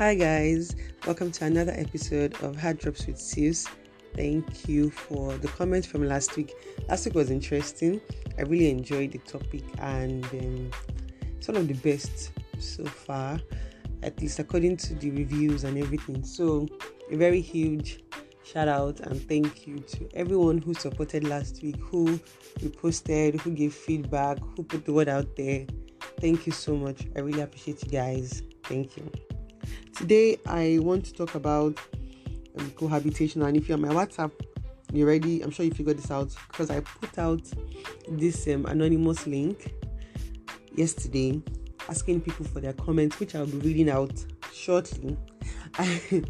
Hi, guys, welcome to another episode of Hard Drops with Seuss. Thank you for the comments from last week. Last week was interesting. I really enjoyed the topic, and um, it's one of the best so far, at least according to the reviews and everything. So, a very huge shout out and thank you to everyone who supported last week, who reposted, who gave feedback, who put the word out there. Thank you so much. I really appreciate you guys. Thank you. Today, I want to talk about um, cohabitation. And if you're on my WhatsApp, you're ready? I'm sure you figured this out because I put out this um, anonymous link yesterday asking people for their comments, which I'll be reading out shortly.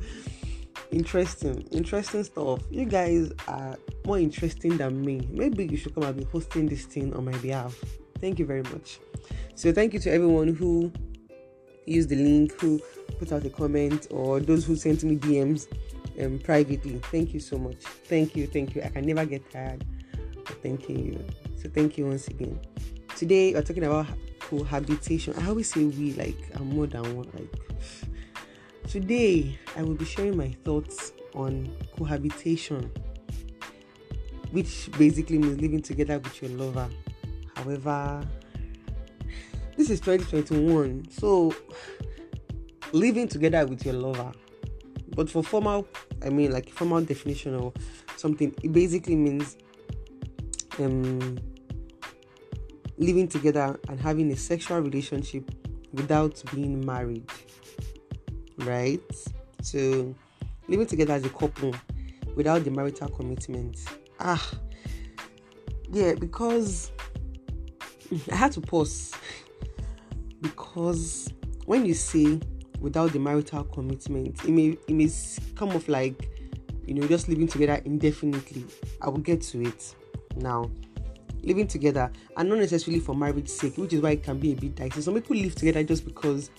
interesting, interesting stuff. You guys are more interesting than me. Maybe you should come and be hosting this thing on my behalf. Thank you very much. So, thank you to everyone who used the link, who put out a comment or those who sent me DMs um, privately. Thank you so much. Thank you, thank you. I can never get tired of thanking you. So thank you once again. Today we're talking about cohabitation. I always say we like I'm more than one. Like today I will be sharing my thoughts on cohabitation, which basically means living together with your lover. However, this is 2021, so living together with your lover. But for formal, I mean, like formal definition or something, it basically means um, living together and having a sexual relationship without being married, right? So, living together as a couple without the marital commitment. Ah, yeah, because I had to pause because when you say without the marital commitment. It may it may come off like you know just living together indefinitely. I will get to it now. Living together and not necessarily for marriage sake, which is why it can be a bit dicey. Some people live together just because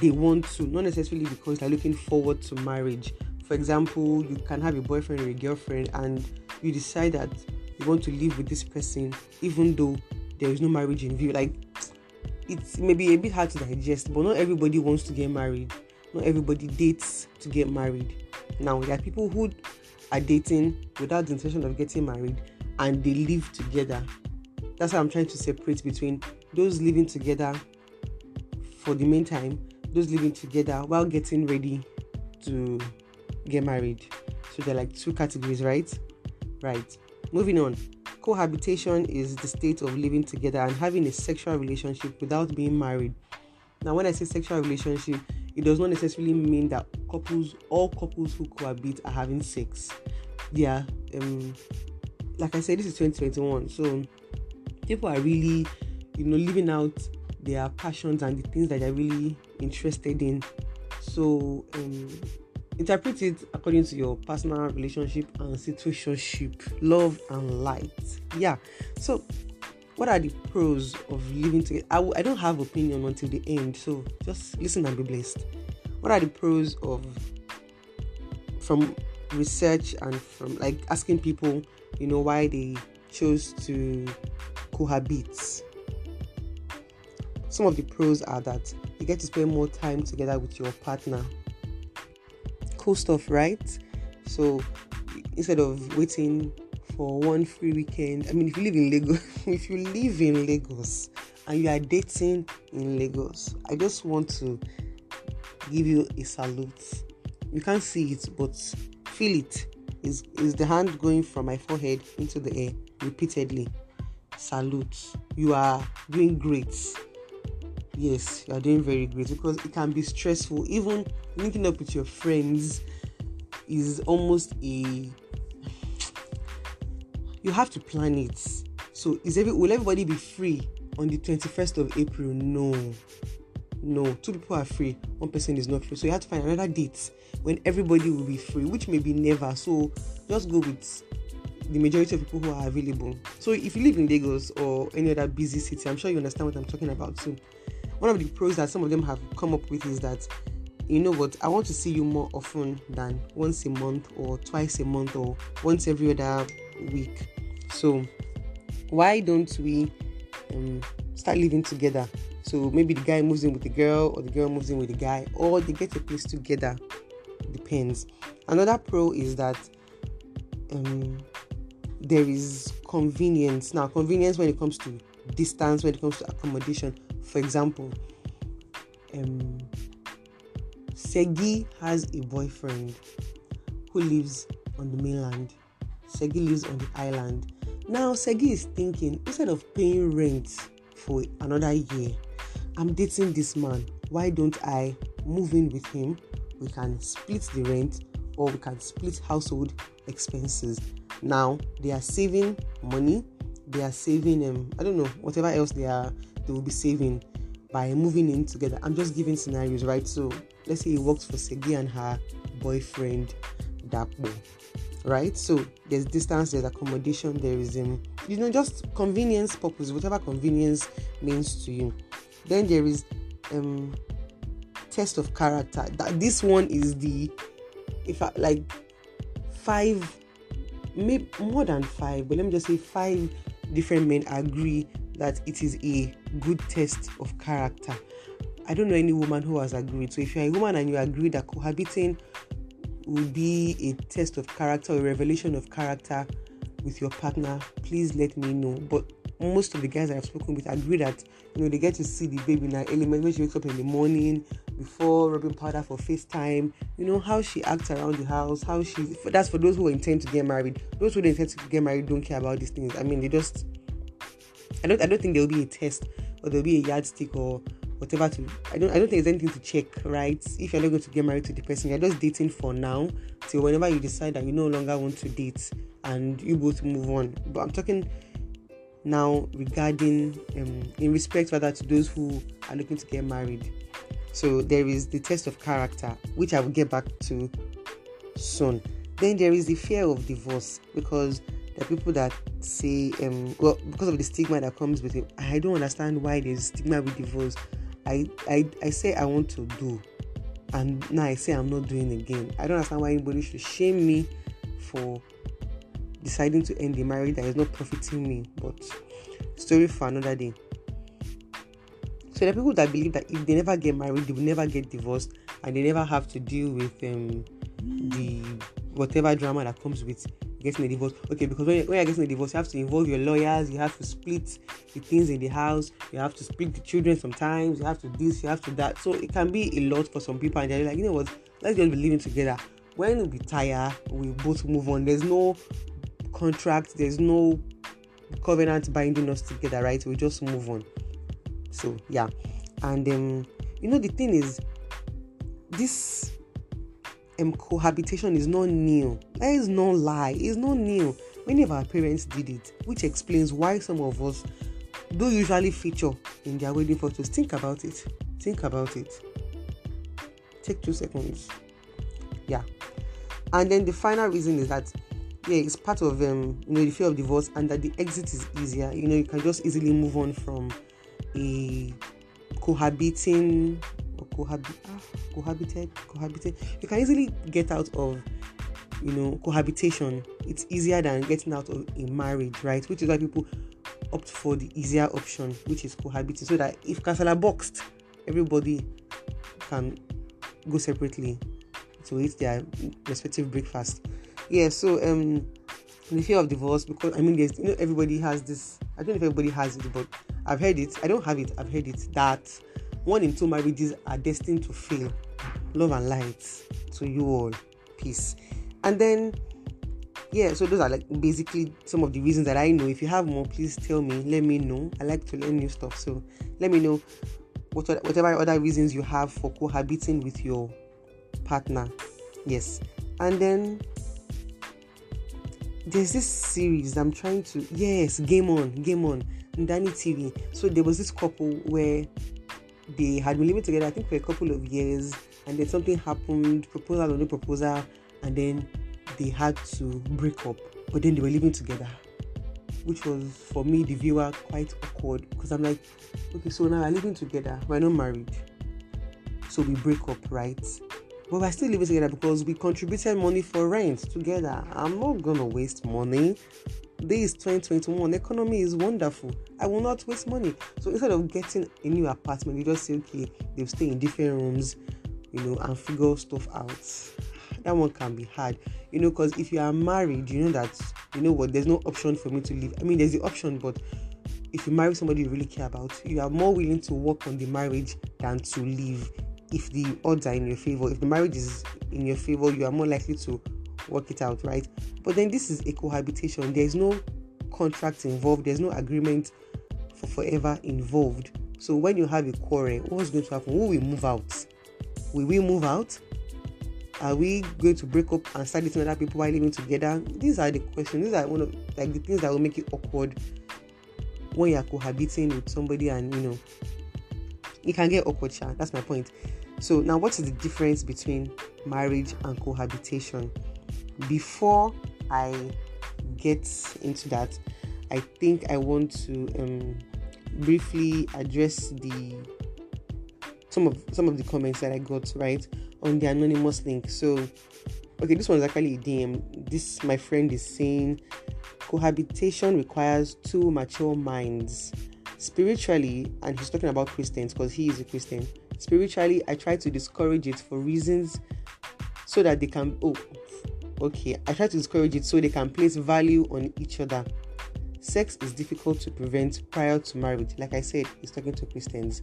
they want to, not necessarily because they're looking forward to marriage. For example, you can have a boyfriend or a girlfriend and you decide that you want to live with this person even though there is no marriage in view. Like it may be a bit hard to digest, but not everybody wants to get married. Not everybody dates to get married. Now, there are people who are dating without the intention of getting married and they live together. That's why I'm trying to separate between those living together for the meantime, those living together while getting ready to get married. So they're like two categories, right? Right. Moving on cohabitation is the state of living together and having a sexual relationship without being married. Now, when I say sexual relationship, it does not necessarily mean that couples, all couples who cohabit, are having sex. Yeah, um, like I said, this is 2021, so people are really, you know, living out their passions and the things that they're really interested in. So, um, Interpret it according to your personal relationship and situationship, love and light. Yeah. So, what are the pros of living together? I w- I don't have opinion until the end, so just listen and be blessed. What are the pros of from research and from like asking people, you know, why they chose to cohabit? Some of the pros are that you get to spend more time together with your partner cool stuff, right? So instead of waiting for one free weekend, I mean, if you live in Lagos, if you live in Lagos and you are dating in Lagos, I just want to give you a salute. You can't see it, but feel it. Is is the hand going from my forehead into the air repeatedly? Salute. You are doing great yes, you are doing very great because it can be stressful. Even linking up with your friends is almost a you have to plan it. So is every will everybody be free on the 21st of April? No. No, two people are free, one person is not free. So you have to find another date when everybody will be free, which may be never. So just go with the majority of people who are available. So if you live in Lagos or any other busy city, I'm sure you understand what I'm talking about too one of the pros that some of them have come up with is that you know what i want to see you more often than once a month or twice a month or once every other week so why don't we um, start living together. So maybe the guy moves in with the girl, or the girl moves in with the guy, or they get a place together. Depends. Another pro is that um, there is convenience. Now, convenience when it comes to distance, when it comes to accommodation. For example, um, Segi has a boyfriend who lives on the mainland. Segi lives on the island. Now, Segi is thinking instead of paying rent for another year, I'm dating this man. Why don't I move in with him? We can split the rent or we can split household expenses. Now they are saving money, they are saving um I don't know whatever else they are they will be saving by moving in together. I'm just giving scenarios, right? So let's say it works for Segi and her boyfriend Dapo, right? So there's distance, there's accommodation, there is um you know just convenience purpose, whatever convenience means to you. Then there is um test of character. That this one is the if I like five maybe more than five, but let me just say five different men agree that it is a good test of character. I don't know any woman who has agreed. So if you're a woman and you agree that cohabiting will be a test of character a revelation of character with your partner, please let me know. But most of the guys I've spoken with agree that you know they get to see the baby in her element when she wakes up in the morning before rubbing powder for FaceTime, you know, how she acts around the house, how she that's for those who intend to get married. Those who intend to get married don't care about these things. I mean they just I don't I don't think there'll be a test or there'll be a yardstick or whatever to I don't I don't think there's anything to check, right? If you're not going to get married to the person, you're just dating for now till whenever you decide that you no longer want to date and you both move on. But I'm talking now regarding um, in respect rather to those who are looking to get married so there is the test of character which i will get back to soon then there is the fear of divorce because are people that say um well because of the stigma that comes with it i don't understand why there's stigma with divorce i i, I say i want to do and now i say i'm not doing again i don't understand why anybody should shame me for deciding to end the marriage that is not profiting me. But story for another day. So there are people that believe that if they never get married, they will never get divorced, and they never have to deal with um, the whatever drama that comes with getting a divorce. Okay, because when you're, when you're getting a divorce, you have to involve your lawyers, you have to split the things in the house, you have to split the children sometimes, you have to this, you have to that. So it can be a lot for some people, and they're like, you know what, let's just be living together. When we retire, we both move on. There's no contract, there's no covenant binding us together, right? We just move on. So yeah, and um, you know the thing is, this um cohabitation is not new. That is no lie. It's not new. Many of our parents did it, which explains why some of us do usually feature in their wedding photos. Think about it. Think about it. Take two seconds. Yeah. And then the final reason is that yeah, it's part of um, you know the fear of divorce, and that the exit is easier. You know, you can just easily move on from a cohabiting cohabi- ah, cohabited cohabited. You can easily get out of you know cohabitation. It's easier than getting out of a marriage, right? Which is why people opt for the easier option, which is cohabiting, so that if casala boxed, everybody can go separately to eat their respective breakfast yeah so um the fear of divorce because i mean there's you know everybody has this i don't know if everybody has it but i've heard it i don't have it i've heard it that one in two marriages are destined to fail. Love and light to you all. Peace. And then yeah so those are like basically some of the reasons that i know. If you have more please tell me. Let me know. I like to learn new stuff so let me know what, whatever other reasons you have for cohabiting with your partner. Yes. And then there's this series I'm trying to yes, Game On, Game On, Ndani TV. So there was this couple where they had been living together, I think for a couple of years, and then something happened, proposal or no proposal, and then they had to break up. But then they were living together, which was for me the viewer quite awkward because I'm like, okay, so now we're living together, we're not married, so we break up, right? but we're still living together because we contributed money for rent together. I'm not gonna waste money this 2021 economy is wonderful. I will not waste money. So instead of getting a new apartment you just say okay they'll stay in different rooms you know and figure stuff out. That one can be hard. You know because if you are married you know that you know what there's no option for me to leave i mean there's the option but if you marry somebody you really care about you are more willing to work on the marriage than to leave. If the odds are in your favor if the marriage is in your favor you are more likely to work it out right? But then this is a cohabitation. There's no contract involved. There's no agreement for forever involved. So when you have a quarrel what's going to happen? Will we move out? Will we move out? Are we going to break up and start dating other people while living together? These are the questions. These are one of like the things that will make it awkward when you're cohabiting with somebody and you know it can get awkward that's my point. So now what is the difference between marriage and cohabitation before i get into that i think i want to um, briefly address the some of some of the comments that i got right on the anonymous link. So okay this one's actually a dm this my friend is saying cohabitation requires two mature minds. Spiritually and he's talking about christians because he is a christian. Spiritually i try to discourage it for reasons so that they can oh okay i try to discourage it so they can place value on each other. Sex is difficult to prevent prior to marriage. Like i said he's talking to christians.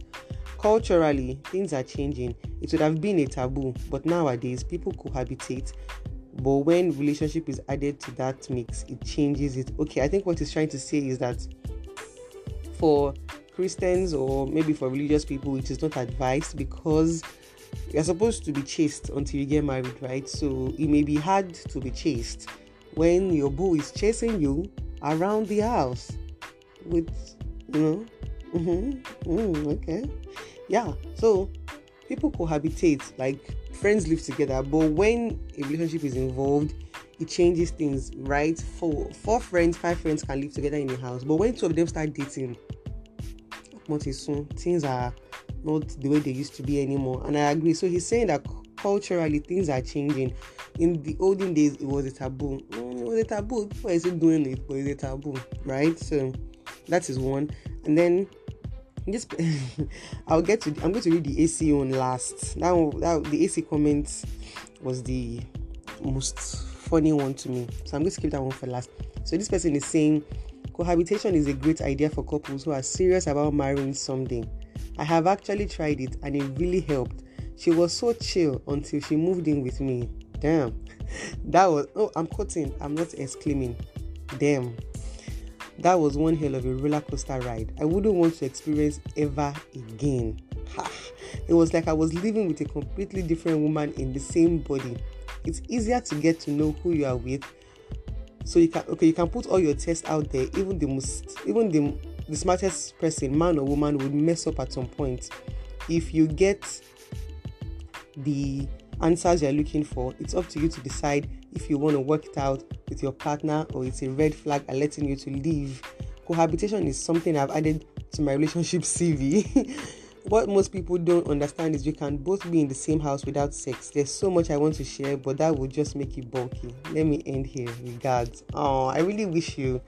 Culturally things are changing. It would have been a taboo but nowadays people cohabitate. But when relationship is added to that mix it changes it. Okay i think what he's trying to say is that for christians or maybe for religious people it is not advised because you're supposed to be chaste until you get married right? So it may be hard to be chaste when your boo is chasing you around the house with you know mm-hmm, mm, okay. Yeah so people cohabitate like friends live together but when a relationship is involved it changes things right? Four four friends five friends can live together in a house but when two of them start dating pretty soon things are not the way they used to be anymore and i agree so he's saying that culturally things are changing in the olden days it was a taboo mm, it was a taboo people are still doing it but it's a taboo right so that is one and then this I'll get to I'm going to read the AC one last. Now that the AC comments was the most funny one to me. So I'm going to keep that one for last. So this person is saying cohabitation is a great idea for couples who are serious about marrying someday. I have actually tried it and it really helped. She was so chill until she moved in with me. Damn. That was oh I'm quoting, I'm not exclaiming. Damn that was one hell of a roller coaster ride. I wouldn't want to experience ever again. It was like I was living with a completely different woman in the same body. It's easier to get to know who you are with. So you can okay, you can put all your tests out there. Even the most even the, the smartest person, man or woman, would mess up at some point. If you get the answers you're looking for, it's up to you to decide if you want to work it out with your partner or it's a red flag alerting you to leave. Cohabitation is something I've added to my relationship CV. what most people don't understand is you can both be in the same house without sex. There's so much I want to share, but that would just make it bulky. Let me end here. Regards. Oh, I really wish you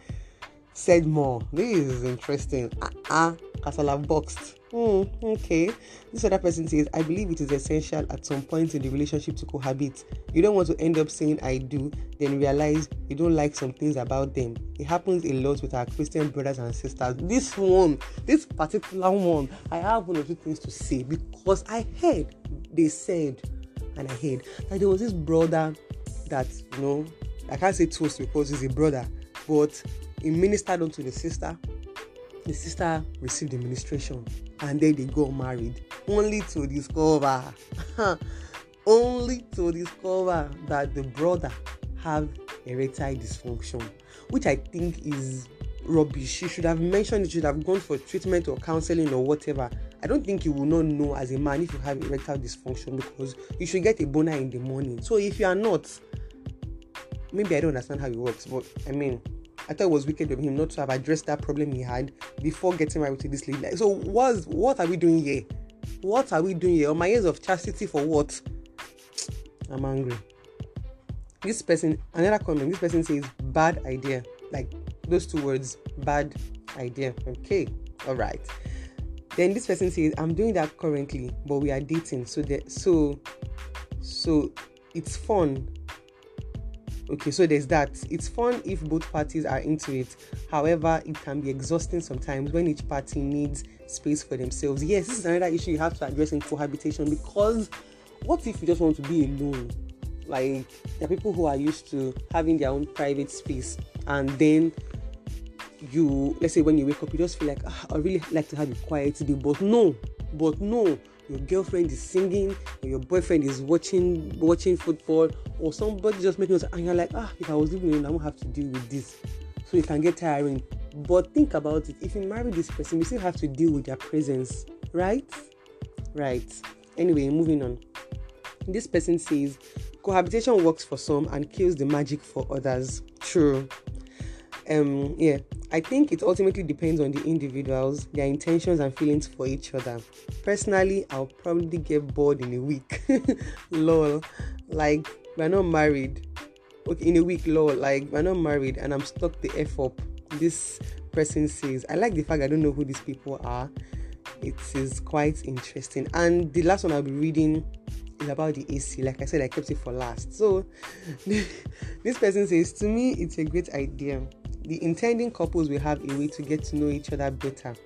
said more. This is interesting. Ah, uh-uh, Casala boxed. Hmm, okay. This other person says, I believe it is essential at some point in the relationship to cohabit. You don't want to end up saying I do, then realize you don't like some things about them. It happens a lot with our Christian brothers and sisters. This one, this particular one, I have one or two things to say because I heard they said, and I heard that there was this brother that, you know, I can't say toast because he's a brother, but he ministered unto the sister. The sister received the ministration and then they got married. Only to discover only to discover that the brother have erectile dysfunction which i think is rubbish. She should have mentioned it should have gone for treatment or counseling or whatever. I don't think you will not know as a man if you have erectile dysfunction because you should get a boner in the morning. So if you are not maybe i don't understand how it works but i mean I thought it was wicked of him not to have addressed that problem he had before getting married to this lady. So what's what are we doing here? What are we doing here? On my years of chastity for what? I'm angry. This person, another comment, this person says bad idea. Like those two words, bad idea. Okay, all right. Then this person says, I'm doing that currently, but we are dating. So that so so it's fun. Okay, so there's that. It's fun if both parties are into it. However, it can be exhausting sometimes when each party needs space for themselves. Yes, this is another issue you have to address in cohabitation because what if you just want to be alone? Like there are people who are used to having their own private space, and then you, let's say, when you wake up, you just feel like ah, I really like to have a quiet day, but no, but no, your girlfriend is singing, or your boyfriend is watching watching football, or somebody just making us, and you're like, ah, if I was living alone, I won't have to deal with this. So it can get tiring. But think about it. If you marry this person, you still have to deal with their presence, right? Right. Anyway, moving on. This person says cohabitation works for some and kills the magic for others. True. Um, yeah, I think it ultimately depends on the individuals, their intentions and feelings for each other. Personally, I'll probably get bored in a week. lol. Like, we're not married. Okay, in a week, lol. Like, we're not married and I'm stuck the F up. This person says, I like the fact I don't know who these people are. It is quite interesting. And the last one I'll be reading is about the AC. Like I said, I kept it for last. So this person says, To me, it's a great idea. The intending couples will have a way to get to know each other better.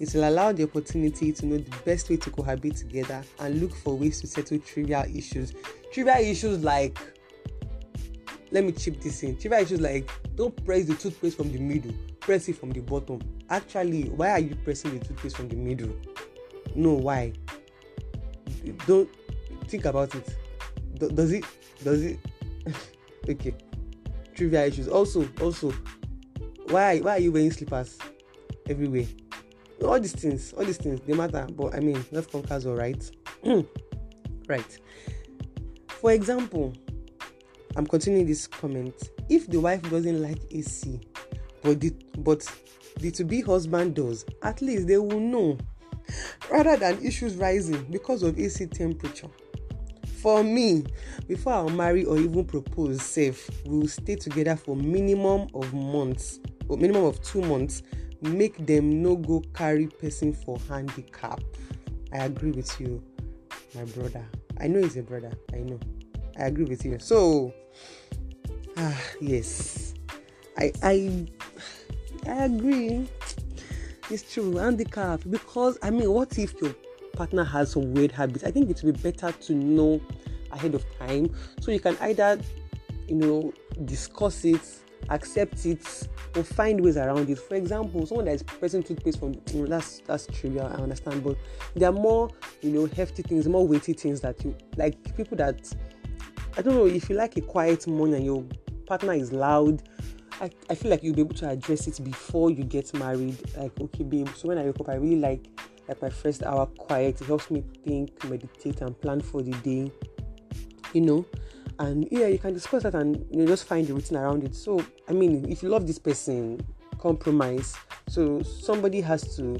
It will allow the opportunity to know the best way to cohabit together and look for ways to settle trivial issues. Trivial issues like, let me chip this in. Trivial issues like, don't press the toothpaste from the middle, press it from the bottom. Actually, why are you pressing the toothpaste from the middle? No, why? Don't think about it. does it? Does it? okay. Trivial issues. Also, also, why why are you wearing slippers everywhere? All these things, all these things, they matter. But I mean, love conquers all right. right. For example, I'm continuing this comment. If the wife doesn't like AC, but the but the to be husband does, at least they will know rather than issues rising because of AC temperature. For me, before I'll marry or even propose, safe, we'll stay together for minimum of months, or minimum of two months. Make them no go carry person for handicap. I agree with you, my brother. I know he's a brother. I know. I agree with you. So, ah, yes, I I I agree. It's true, handicap. Because I mean, what if your partner has some weird habits, I think it would be better to know ahead of time so you can either, you know, discuss it, accept it, or find ways around it. For example, someone that is pressing toothpaste from you know, that's that's trivial, I understand, but there are more, you know, hefty things, more weighty things that you like people that I don't know if you like a quiet morning and your partner is loud. I, I feel like you'll be able to address it before you get married. Like, okay, babe, so when I wake up, I really like like my first hour quiet. It helps me think, meditate, and plan for the day. You know, and yeah, you can discuss that and you know, just find the routine around it. So, I mean, if you love this person, compromise. So somebody has to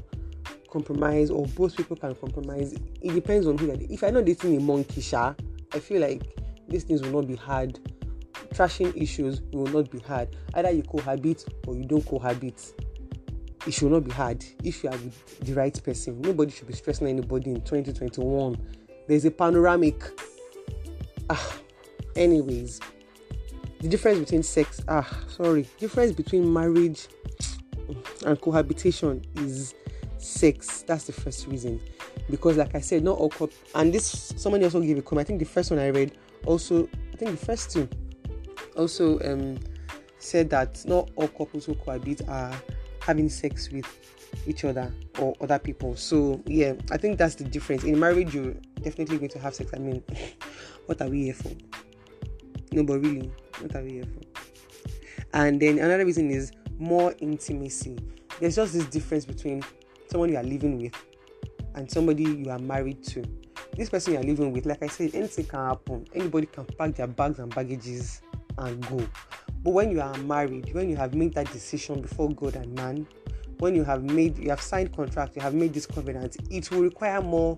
compromise, or both people can compromise. It depends on who. If I know dating a monkey, sha, I feel like these things will not be hard. Trashing issues will not be hard. Either you cohabit or you don't cohabit it should not be hard if you are with the right person. Nobody should be stressing anybody in 2021. There's a panoramic. Ah, anyways, the difference between sex, ah, sorry, difference between marriage and cohabitation is sex. That's the first reason. Because, like I said, not all couple, and this somebody also gave a comment. I think the first one I read also, I think the first two also um said that not all couples who cohabit are having sex with each other or other people. So yeah, I think that's the difference. In marriage, you're definitely going to have sex. I mean, what are we here for? No, but really, what are we here for? And then another reason is more intimacy. There's just this difference between someone you are living with and somebody you are married to. This person you are living with, like I said, anything can happen. Anybody can pack their bags and baggages and go. But when you are married, when you have made that decision before God and man, when you have made, you have signed contract, you have made this covenant, it will require more,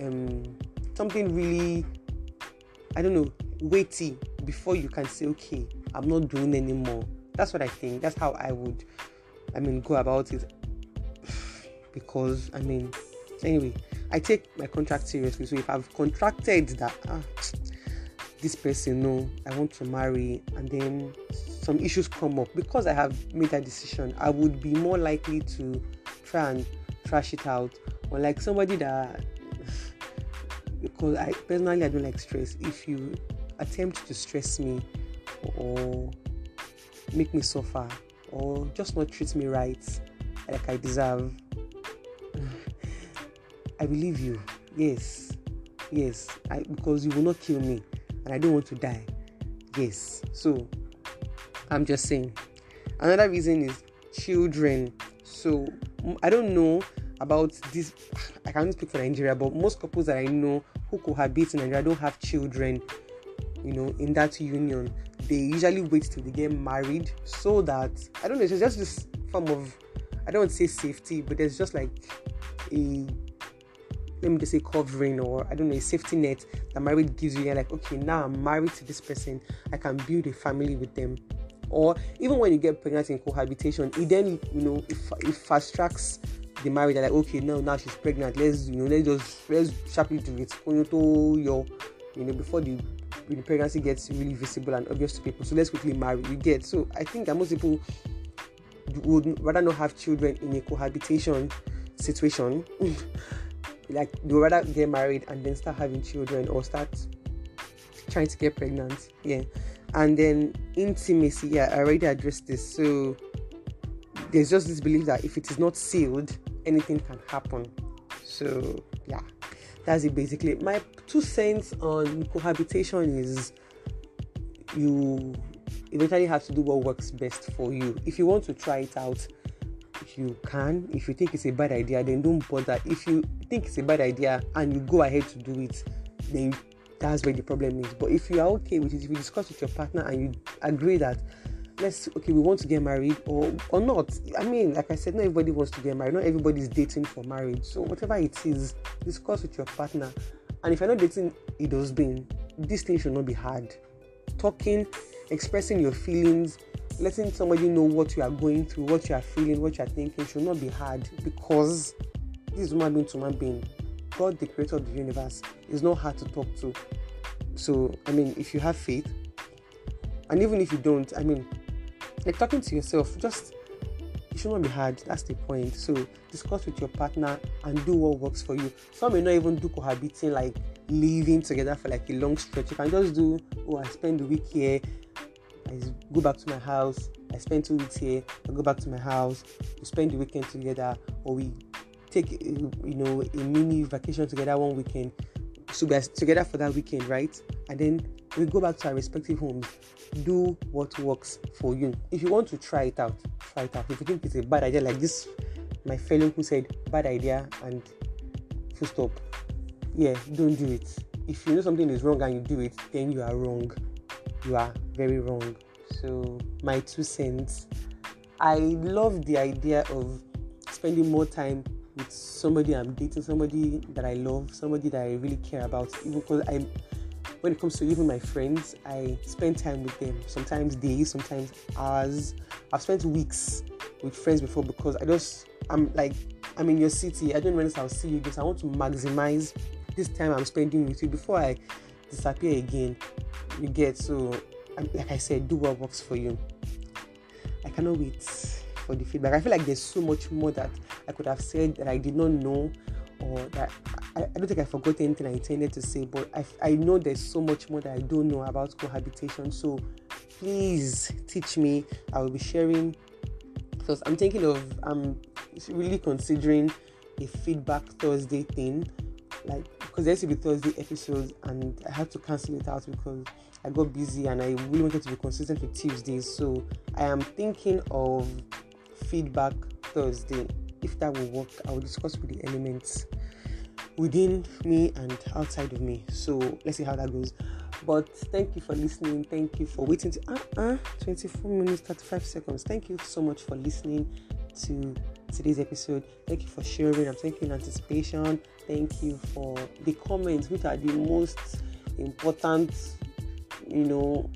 um, something really, I don't know, weighty before you can say, okay, I'm not doing anymore. That's what I think. That's how I would, I mean, go about it. Because I mean, anyway, I take my contract seriously. So if I've contracted that ah, this person, no, I want to marry, and then some issues come up because I have made that decision, I would be more likely to try and trash it out. Or like somebody that because I personally I don't like stress. If you attempt to stress me or make me suffer or just not treat me right like I deserve, I believe you. Yes, yes, I, because you will not kill me and I don't want to die. Yes, so I'm just saying. Another reason is children. So I don't know about this. I can't speak for Nigeria, but most couples that I know who cohabit in Nigeria don't have children. You know, in that union, they usually wait till they get married so that I don't know. It's just this form of I don't want to say safety, but there's just like a let me just say covering or I don't know a safety net that marriage gives you. You're like, okay, now I'm married to this person. I can build a family with them or even when you get pregnant in cohabitation, it then you know it, it fast tracks the marriage. They're Like okay, now now she's pregnant. Let's you know let's just let's sharply do it. You know before the the pregnancy gets really visible and obvious to people. So let's quickly marry. You get so I think that most people would rather not have children in a cohabitation situation. like they would rather get married and then start having children or start trying to get pregnant. Yeah and then intimacy yeah i already addressed this so there's just this belief that if it is not sealed anything can happen so yeah that's it basically. My two cents on cohabitation is you eventually have to do what works best for you. If you want to try it out you can. If you think it's a bad idea then don't bother. If you think it's a bad idea and you go ahead to do it then that's where the problem is. But if you are okay with it, if you discuss with your partner and you agree that let's okay, we want to get married or or not. I mean, like I said, not everybody wants to get married. Not everybody is dating for marriage. So whatever it is, discuss with your partner. And if you're not dating it does being, this thing should not be hard. Talking, expressing your feelings, letting somebody know what you are going through, what you are feeling, what you are thinking should not be hard because this is human being to human being God, the creator of the universe, is not hard to talk to. So, I mean, if you have faith, and even if you don't, I mean, like talking to yourself, just it should not be hard. That's the point. So, discuss with your partner and do what works for you. Some may not even do cohabiting, like living together for like a long stretch. You can just do, oh, I spend the week here, I go back to my house, I spend two weeks here, I go back to my house, we spend the weekend together, or we take eh, you know a mini vacation together one weekend so we're together for that weekend right and then we go back to our respective homes do what works for you. If you want to try it out try it out. If you think it's a bad idea like this my fellow who said bad idea and full stop. Yeah don't do it. If you know something is wrong and you do it then you are wrong. You are very wrong. So my two cents. I love the idea of spending more time with somebody I'm dating, somebody that I love, somebody that I really care about. Because I, when it comes to even my friends, I spend time with them. Sometimes days, sometimes hours. I've spent weeks with friends before because I just I'm like I'm in your city. I don't know when I'll see you because I want to maximize this time I'm spending with you before I disappear again. You get so like I said, do what works for you. I cannot wait for the feedback. I feel like there's so much more that I could have said that I did not know, or that I, I don't think I forgot anything I intended to say, but I, I know there's so much more that I don't know about cohabitation. So please teach me. I will be sharing because I'm thinking of I'm really considering a feedback Thursday thing, like because there used to be Thursday episodes and I had to cancel it out because I got busy and I really wanted to be consistent with Tuesdays. So I am thinking of feedback Thursday. If that will work, I will discuss with the elements within me and outside of me. So let's see how that goes. But thank you for listening. Thank you for waiting to uh, uh 24 minutes 35 seconds. Thank you so much for listening to today's episode. Thank you for sharing. I'm thanking anticipation. Thank you for the comments, which are the most important, you know,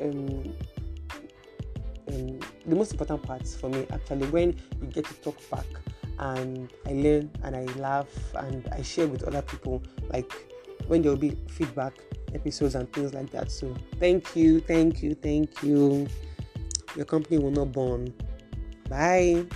um, um, the most important part for me actually when you get to talk back and I learn and I laugh and I share with other people like when there will be feedback episodes and things like that. So thank you, thank you, thank you. Your company will not burn. Bye.